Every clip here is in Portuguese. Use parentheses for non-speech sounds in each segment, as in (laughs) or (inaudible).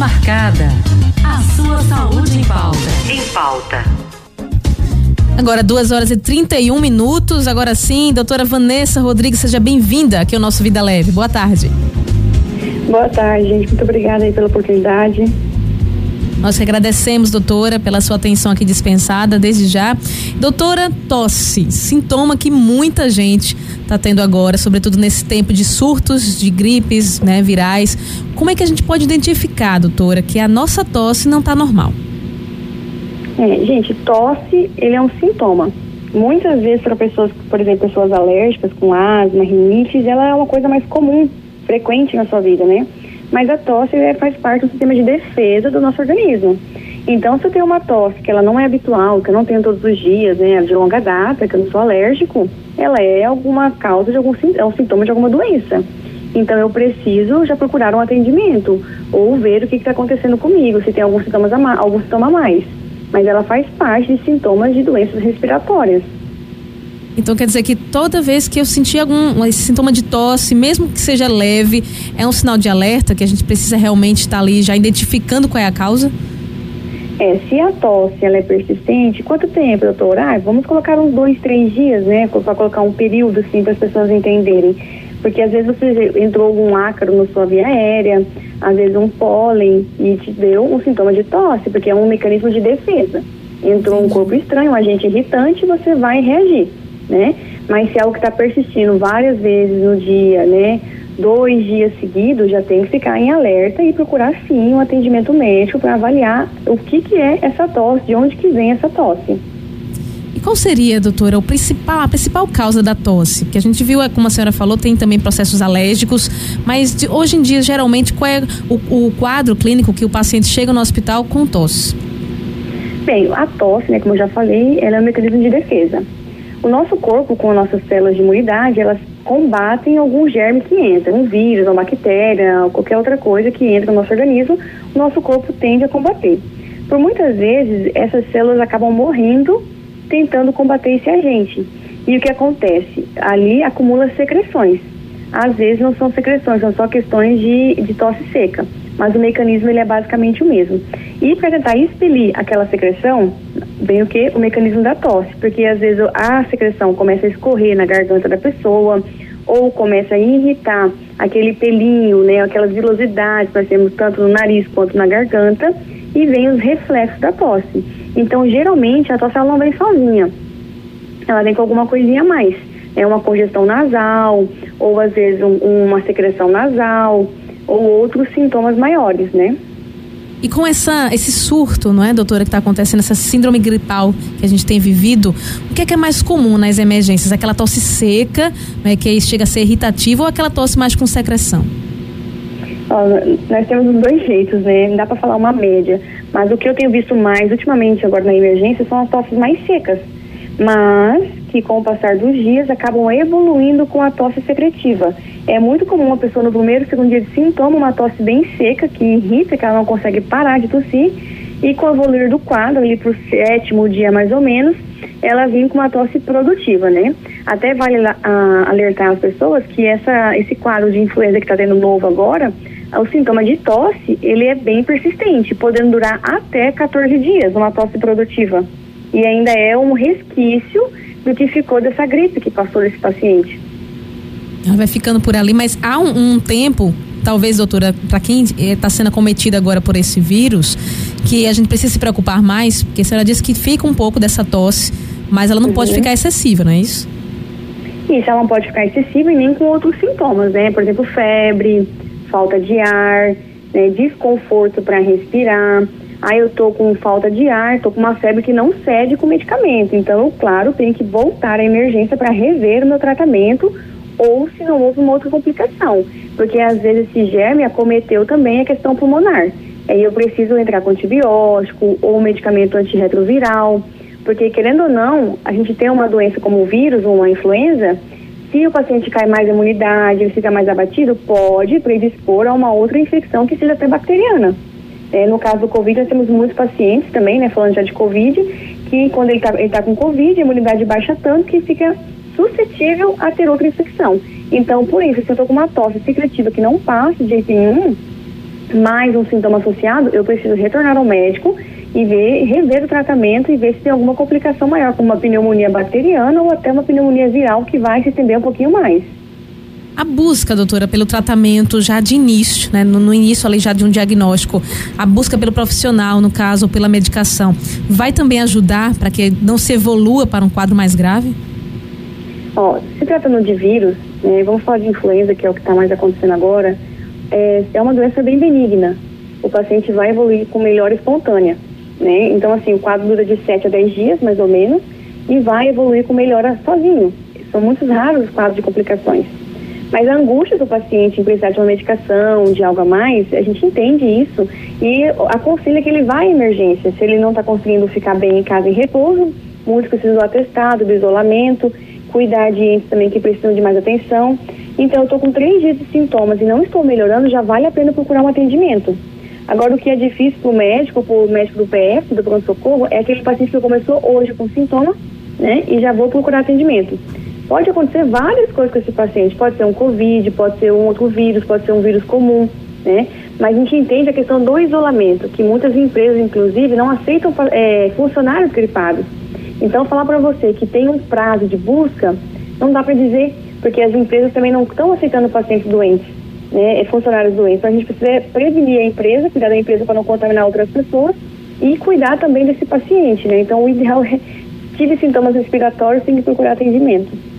marcada. A sua saúde em pauta. Em pauta. Agora, 2 horas e 31 minutos. Agora sim, doutora Vanessa Rodrigues, seja bem-vinda aqui ao nosso Vida Leve. Boa tarde. Boa tarde, gente. Muito obrigada aí pela oportunidade. Nós que agradecemos, doutora, pela sua atenção aqui dispensada desde já. Doutora, tosse, sintoma que muita gente está tendo agora, sobretudo nesse tempo de surtos de gripes né, virais. Como é que a gente pode identificar, doutora, que a nossa tosse não está normal? É, gente, tosse, ele é um sintoma. Muitas vezes para pessoas, por exemplo, pessoas alérgicas com asma, rinite, ela é uma coisa mais comum, frequente na sua vida, né? Mas a tosse é, faz parte do sistema de defesa do nosso organismo. Então, se eu tenho uma tosse que ela não é habitual, que eu não tenho todos os dias, né, de longa data, que eu não sou alérgico, ela é alguma causa de algum é um sintoma de alguma doença. Então, eu preciso já procurar um atendimento ou ver o que está acontecendo comigo, se tem algum sintoma a, algum sintoma a mais. Mas ela faz parte de sintomas de doenças respiratórias. Então quer dizer que toda vez que eu sentir algum esse sintoma de tosse, mesmo que seja leve, é um sinal de alerta que a gente precisa realmente estar ali já identificando qual é a causa? É, se a tosse ela é persistente, quanto tempo, doutor? Ah, vamos colocar uns dois, três dias, né? Para colocar um período assim para as pessoas entenderem. Porque às vezes você entrou algum ácaro na sua via aérea, às vezes um pólen e te deu um sintoma de tosse, porque é um mecanismo de defesa. Entrou um corpo estranho, um agente irritante, você vai reagir né? Mas se é algo que está persistindo várias vezes no dia, né? Dois dias seguidos, já tem que ficar em alerta e procurar sim um atendimento médico para avaliar o que, que é essa tosse, de onde que vem essa tosse. E qual seria, doutora, o principal, a principal causa da tosse? Porque a gente viu, como a senhora falou, tem também processos alérgicos, mas de, hoje em dia, geralmente, qual é o, o, quadro clínico que o paciente chega no hospital com tosse? Bem, a tosse, né, como eu já falei, ela é um mecanismo de defesa. O nosso corpo, com as nossas células de imunidade, elas combatem algum germe que entra, um vírus, uma bactéria, qualquer outra coisa que entra no nosso organismo, o nosso corpo tende a combater. Por muitas vezes, essas células acabam morrendo tentando combater esse agente. E o que acontece? Ali acumula secreções. Às vezes não são secreções, são só questões de, de tosse seca mas o mecanismo ele é basicamente o mesmo. E para tentar expelir aquela secreção, vem o que? O mecanismo da tosse, porque às vezes a secreção começa a escorrer na garganta da pessoa, ou começa a irritar aquele pelinho, né, aquelas vilosidades que nós temos tanto no nariz quanto na garganta, e vem os reflexos da tosse. Então, geralmente, a tosse ela não vem sozinha, ela vem com alguma coisinha a mais. É uma congestão nasal, ou às vezes um, uma secreção nasal, ou outros sintomas maiores, né? E com essa, esse surto, não é, doutora, que está acontecendo, essa síndrome gripal que a gente tem vivido, o que é, que é mais comum nas emergências? Aquela tosse seca, né, que chega a ser irritativa, ou aquela tosse mais com secreção? nós temos os dois jeitos, né? Não dá para falar uma média. Mas o que eu tenho visto mais ultimamente agora na emergência são as tosses mais secas. Mas que com o passar dos dias acabam evoluindo com a tosse secretiva. É muito comum uma pessoa no primeiro, segundo dia de sintoma, uma tosse bem seca, que irrita, que ela não consegue parar de tossir, e com o evoluir do quadro, ali para o sétimo dia mais ou menos, ela vem com uma tosse produtiva, né? Até vale alertar as pessoas que essa, esse quadro de influenza que está tendo novo agora, o sintoma de tosse, ele é bem persistente, podendo durar até 14 dias, uma tosse produtiva. E ainda é um resquício do que ficou dessa gripe que passou desse paciente. Ela vai ficando por ali, mas há um, um tempo, talvez, doutora, para quem está eh, sendo acometido agora por esse vírus, que a gente precisa se preocupar mais, porque a senhora disse que fica um pouco dessa tosse, mas ela não uhum. pode ficar excessiva, não é isso? Isso, ela não pode ficar excessiva e nem com outros sintomas, né? Por exemplo, febre, falta de ar, né? desconforto para respirar. Aí eu tô com falta de ar, tô com uma febre que não cede com medicamento. Então, claro, tenho que voltar à emergência para rever o meu tratamento ou se não houve uma outra complicação. Porque às vezes esse germe acometeu também a questão pulmonar. Aí eu preciso entrar com antibiótico ou medicamento antirretroviral. Porque, querendo ou não, a gente tem uma doença como o vírus ou uma influenza, se o paciente cai mais imunidade, ele fica mais abatido, pode predispor a uma outra infecção que seja até bacteriana. É, no caso do Covid, nós temos muitos pacientes também, né, falando já de Covid, que quando ele está tá com Covid, a imunidade baixa tanto que fica suscetível a ter outra infecção. Então, por isso, se eu estou com uma tosse secretiva que não passa de jeito nenhum, mais um sintoma associado, eu preciso retornar ao médico e ver, rever o tratamento e ver se tem alguma complicação maior, como uma pneumonia bacteriana ou até uma pneumonia viral que vai se estender um pouquinho mais. A busca, doutora, pelo tratamento já de início, né, no, no, início ali já de um diagnóstico, a busca pelo profissional, no caso, ou pela medicação, vai também ajudar para que não se evolua para um quadro mais grave? Ó, se tratando de vírus, né, vamos falar de influenza, que é o que está mais acontecendo agora, é, é uma doença bem benigna. O paciente vai evoluir com melhora espontânea. Né? Então, assim, o quadro dura de 7 a 10 dias, mais ou menos, e vai evoluir com melhora sozinho. São muito raros os quadros de complicações. Mas a angústia do paciente em precisar de uma medicação, de algo a mais, a gente entende isso e aconselha que ele vá à emergência. Se ele não está conseguindo ficar bem em casa em repouso, muitos precisam do atestado, do isolamento, cuidar de entes também que precisam de mais atenção. Então, eu estou com três dias de sintomas e não estou melhorando, já vale a pena procurar um atendimento. Agora, o que é difícil para o médico, para o médico do PF, do pronto-socorro, é aquele paciente que começou hoje com sintoma, né, e já vou procurar atendimento. Pode acontecer várias coisas com esse paciente, pode ser um Covid, pode ser um outro vírus, pode ser um vírus comum, né? Mas a gente entende a questão do isolamento, que muitas empresas, inclusive, não aceitam é, funcionários gripados. Então, falar para você que tem um prazo de busca, não dá para dizer porque as empresas também não estão aceitando pacientes doentes, né, funcionários doentes. Então a gente precisa prevenir a empresa, cuidar da empresa para não contaminar outras pessoas e cuidar também desse paciente, né? Então o ideal é (laughs) tive sintomas respiratórios, tem que procurar atendimento.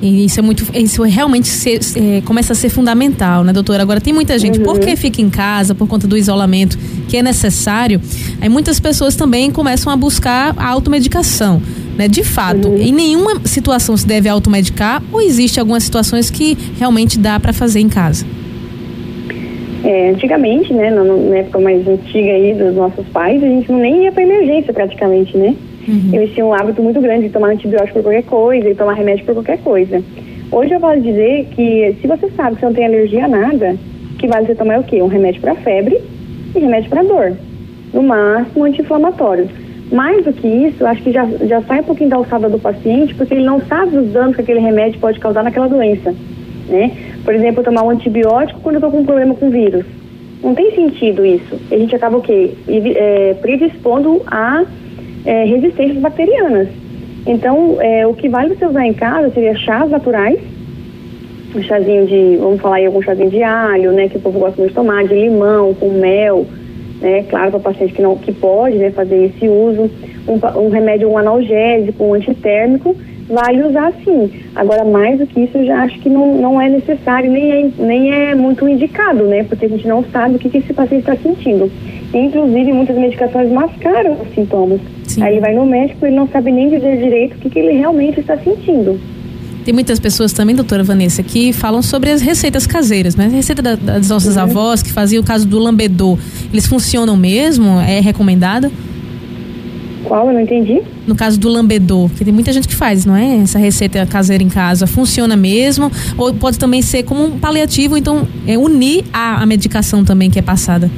E isso é muito, isso realmente ser, é, começa a ser fundamental, né, doutora? Agora tem muita gente, uhum. porque fica em casa por conta do isolamento, que é necessário, aí muitas pessoas também começam a buscar a automedicação. Né? De fato, uhum. em nenhuma situação se deve automedicar ou existe algumas situações que realmente dá para fazer em casa? É, antigamente, né, na, na, época mais antiga aí dos nossos pais, a gente não nem ia para emergência praticamente, né? Uhum. Eles tinham um hábito muito grande de tomar antibiótico por qualquer coisa e tomar remédio por qualquer coisa. Hoje eu posso dizer que se você sabe que você não tem alergia a nada, que vale você tomar o quê? Um remédio para febre e remédio para dor. No máximo anti-inflamatório. Mais do que isso, acho que já, já sai um pouquinho da alçada do paciente, porque ele não sabe os danos que aquele remédio pode causar naquela doença. Né? Por exemplo, tomar um antibiótico quando eu estou com um problema com vírus. Não tem sentido isso. A gente acaba o quê? É, predispondo a é, resistências bacterianas. Então, é, o que vale você usar em casa seria chás naturais, um chazinho de, vamos falar aí, algum chazinho de alho, né, que o povo gosta muito de tomar, de limão, com mel, né? Claro, para paciente que não que pode né, fazer esse uso, um, um remédio, um analgésico, um antitérmico, vale usar sim. Agora, mais do que isso, eu já acho que não, não é necessário, nem é, nem é muito indicado, né? Porque a gente não sabe o que, que esse paciente está sentindo. Inclusive, muitas medicações mascaram os sintomas. Sim. Aí ele vai no médico e não sabe nem dizer direito o que, que ele realmente está sentindo. Tem muitas pessoas também, doutora Vanessa, que falam sobre as receitas caseiras, mas a receita da, das nossas uhum. avós, que faziam o caso do lambedor, eles funcionam mesmo? É recomendada? Qual? Eu não entendi. No caso do lambedor, que tem muita gente que faz, não é? Essa receita caseira em casa. Funciona mesmo? Ou pode também ser como um paliativo, então é unir a, a medicação também que é passada?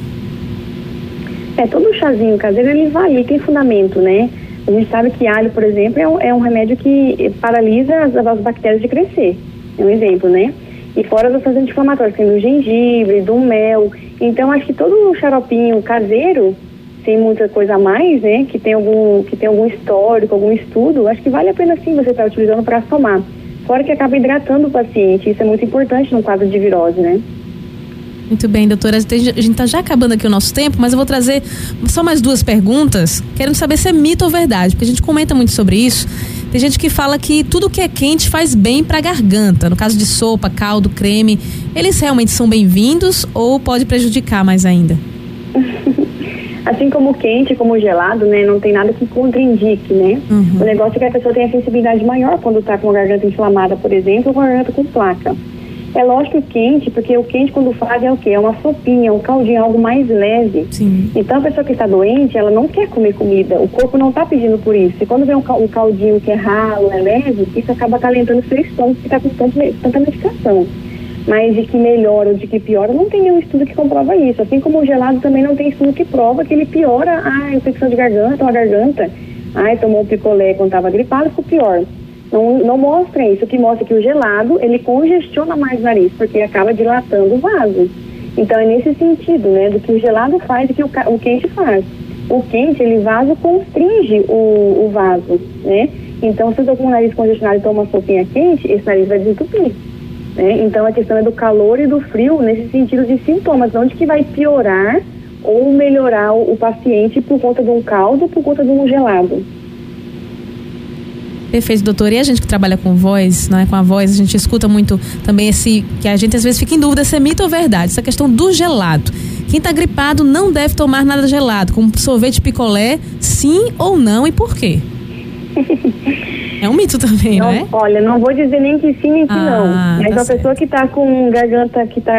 É, todo chazinho caseiro ele vai, tem fundamento, né? A gente sabe que alho, por exemplo, é um, é um remédio que paralisa as, as, bactérias de crescer. É um exemplo, né? E fora das ações anti-inflamatórias, tem do gengibre, do mel. Então, acho que todo xaropinho caseiro, sem muita coisa a mais, né? Que tem algum, que tem algum histórico, algum estudo, acho que vale a pena sim você estar tá utilizando para tomar. Fora que acaba hidratando o paciente, isso é muito importante no quadro de virose, né? Muito bem, doutora. A gente está já acabando aqui o nosso tempo, mas eu vou trazer só mais duas perguntas, querendo saber se é mito ou verdade, porque a gente comenta muito sobre isso. Tem gente que fala que tudo que é quente faz bem para a garganta. No caso de sopa, caldo, creme, eles realmente são bem-vindos ou pode prejudicar mais ainda? (laughs) assim como quente, como gelado, né, não tem nada que contraindique, né? Uhum. O negócio é que a pessoa tem a sensibilidade maior quando está com a garganta inflamada, por exemplo, ou com a garganta com placa. É lógico que quente, porque o quente quando faz é o quê? É uma sopinha, um caldinho, algo mais leve. Sim. Então a pessoa que está doente, ela não quer comer comida, o corpo não está pedindo por isso. E quando vem um caldinho que é ralo, é leve, isso acaba acalentando o seu estômago que está com tanta medicação. Mas de que melhora ou de que piora, não tem nenhum estudo que comprova isso. Assim como o gelado também não tem estudo que prova que ele piora a infecção de garganta ou a garganta. Ai, tomou picolé quando estava gripado, ficou pior. Não, não mostra isso. O que mostra é que o gelado, ele congestiona mais o nariz, porque acaba dilatando o vaso. Então é nesse sentido, né, do que o gelado faz e que o, o quente faz. O quente, ele vaso constringe o, o vaso, né? Então, se eu tô com o nariz congestionado e tomo uma sopinha quente, esse nariz vai desentupir. Né? Então, a questão é do calor e do frio nesse sentido de sintomas, não de que vai piorar ou melhorar o, o paciente por conta de um caldo ou por conta de um gelado. Perfeito, doutor. E a gente que trabalha com voz, né, com a voz, a gente escuta muito também esse que a gente às vezes fica em dúvida se é mito ou verdade, essa questão do gelado. Quem está gripado não deve tomar nada gelado, como sorvete picolé, sim ou não e por quê? É um mito também, não, né? Olha, não vou dizer nem que sim nem que ah, não. Mas tá a certo. pessoa que está com garganta que está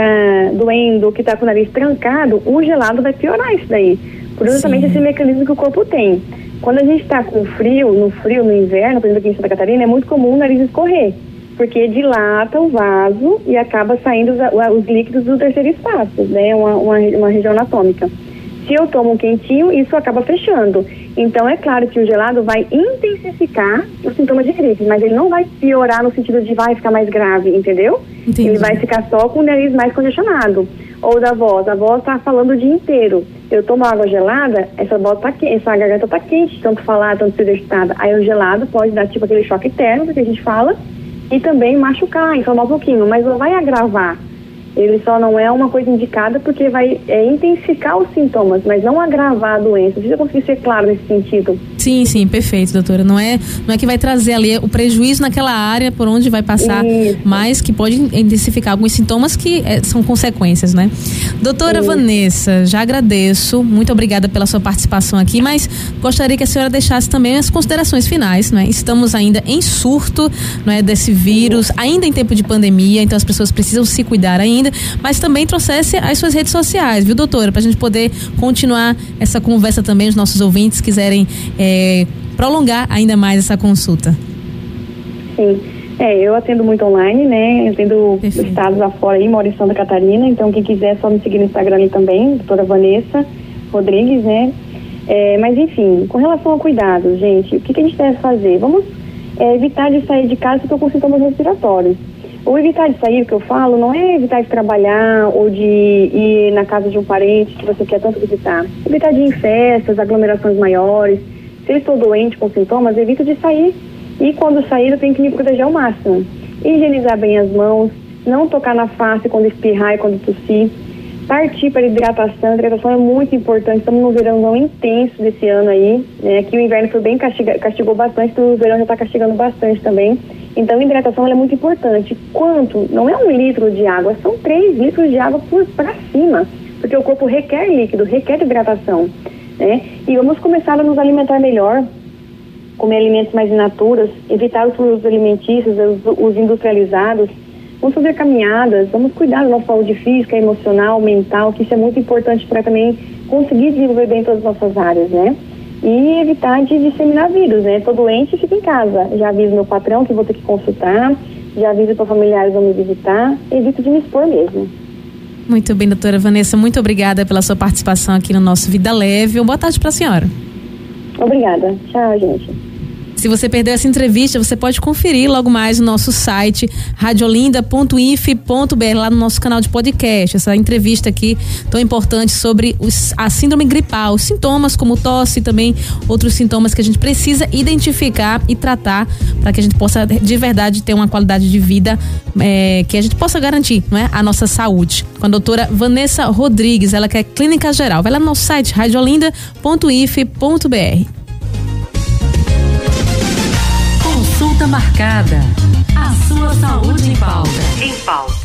doendo, que está com o nariz trancado, o gelado vai piorar isso daí. Por justamente esse mecanismo que o corpo tem. Quando a gente está com frio, no frio, no inverno, por exemplo aqui em Santa Catarina, é muito comum o nariz escorrer, porque dilata o vaso e acaba saindo os, os líquidos do terceiro espaço, né, uma, uma, uma região anatômica. Se eu tomo quentinho, isso acaba fechando. Então, é claro que o gelado vai intensificar os sintomas de gripe, mas ele não vai piorar no sentido de vai ficar mais grave, entendeu? Entendi. Ele vai ficar só com o nariz mais congestionado. Ou da voz, a voz está falando o dia inteiro eu tomo água gelada, essa bota tá quente, essa garganta tá quente, tanto falar, tanto ser excitada. Aí o gelado pode dar tipo aquele choque térmico que a gente fala e também machucar, inflamar um pouquinho, mas não vai agravar. Ele só não é uma coisa indicada porque vai é, intensificar os sintomas, mas não agravar a doença. Precisa conseguir ser claro nesse sentido. Sim, sim, perfeito, doutora. Não é, não é que vai trazer ali o prejuízo naquela área por onde vai passar, Isso. mas que pode intensificar alguns sintomas que é, são consequências, né? Doutora Isso. Vanessa, já agradeço, muito obrigada pela sua participação aqui, mas gostaria que a senhora deixasse também as considerações finais, né? Estamos ainda em surto, não é, desse vírus, ainda em tempo de pandemia, então as pessoas precisam se cuidar ainda mas também trouxesse as suas redes sociais, viu, doutora? Para a gente poder continuar essa conversa também, os nossos ouvintes quiserem é, prolongar ainda mais essa consulta. Sim. É, eu atendo muito online, né? Eu atendo Perfeito. estados afora aí, moro em Santa Catarina, então quem quiser é só me seguir no Instagram ali também, doutora Vanessa Rodrigues, né? É, mas enfim, com relação ao cuidado, gente, o que, que a gente deve fazer? Vamos é, evitar de sair de casa se estou com sintomas respiratórios. O evitar de sair, que eu falo, não é evitar de trabalhar ou de ir na casa de um parente que você quer tanto visitar. Evitar de ir em festas, aglomerações maiores. Se estou doente com sintomas, evito de sair. E quando sair, eu tenho que me proteger ao máximo. Higienizar bem as mãos, não tocar na face quando espirrar e quando tossir. Partir para a hidratação. A hidratação é muito importante. Estamos no verão não intenso desse ano aí. Né? Aqui o inverno foi bem castiga, castigou bastante, o verão já está castigando bastante também. Então, a hidratação é muito importante. Quanto? Não é um litro de água, são três litros de água para cima, porque o corpo requer líquido, requer hidratação. Né? E vamos começar a nos alimentar melhor, comer alimentos mais naturas, evitar os produtos alimentícios, os, os industrializados. Vamos fazer caminhadas, vamos cuidar da nossa saúde física, emocional, mental, que isso é muito importante para também conseguir desenvolver bem todas as nossas áreas, né? e evitar de disseminar vírus, né? Tô doente, fica em casa. Já aviso meu patrão que vou ter que consultar, já aviso para familiares vão me visitar, evito de me expor mesmo. Muito bem, doutora Vanessa, muito obrigada pela sua participação aqui no nosso Vida Leve. Uma boa tarde para a senhora. Obrigada. Tchau, gente. Se você perdeu essa entrevista, você pode conferir logo mais no nosso site radiolinda.if.br, lá no nosso canal de podcast. Essa entrevista aqui tão importante sobre os, a síndrome gripal, os sintomas como tosse e também outros sintomas que a gente precisa identificar e tratar para que a gente possa de verdade ter uma qualidade de vida é, que a gente possa garantir não é? a nossa saúde. Com a doutora Vanessa Rodrigues, ela que é clínica geral. Vai lá no nosso site radiolinda.if.br. Marcada. A sua saúde em pauta. Em pauta.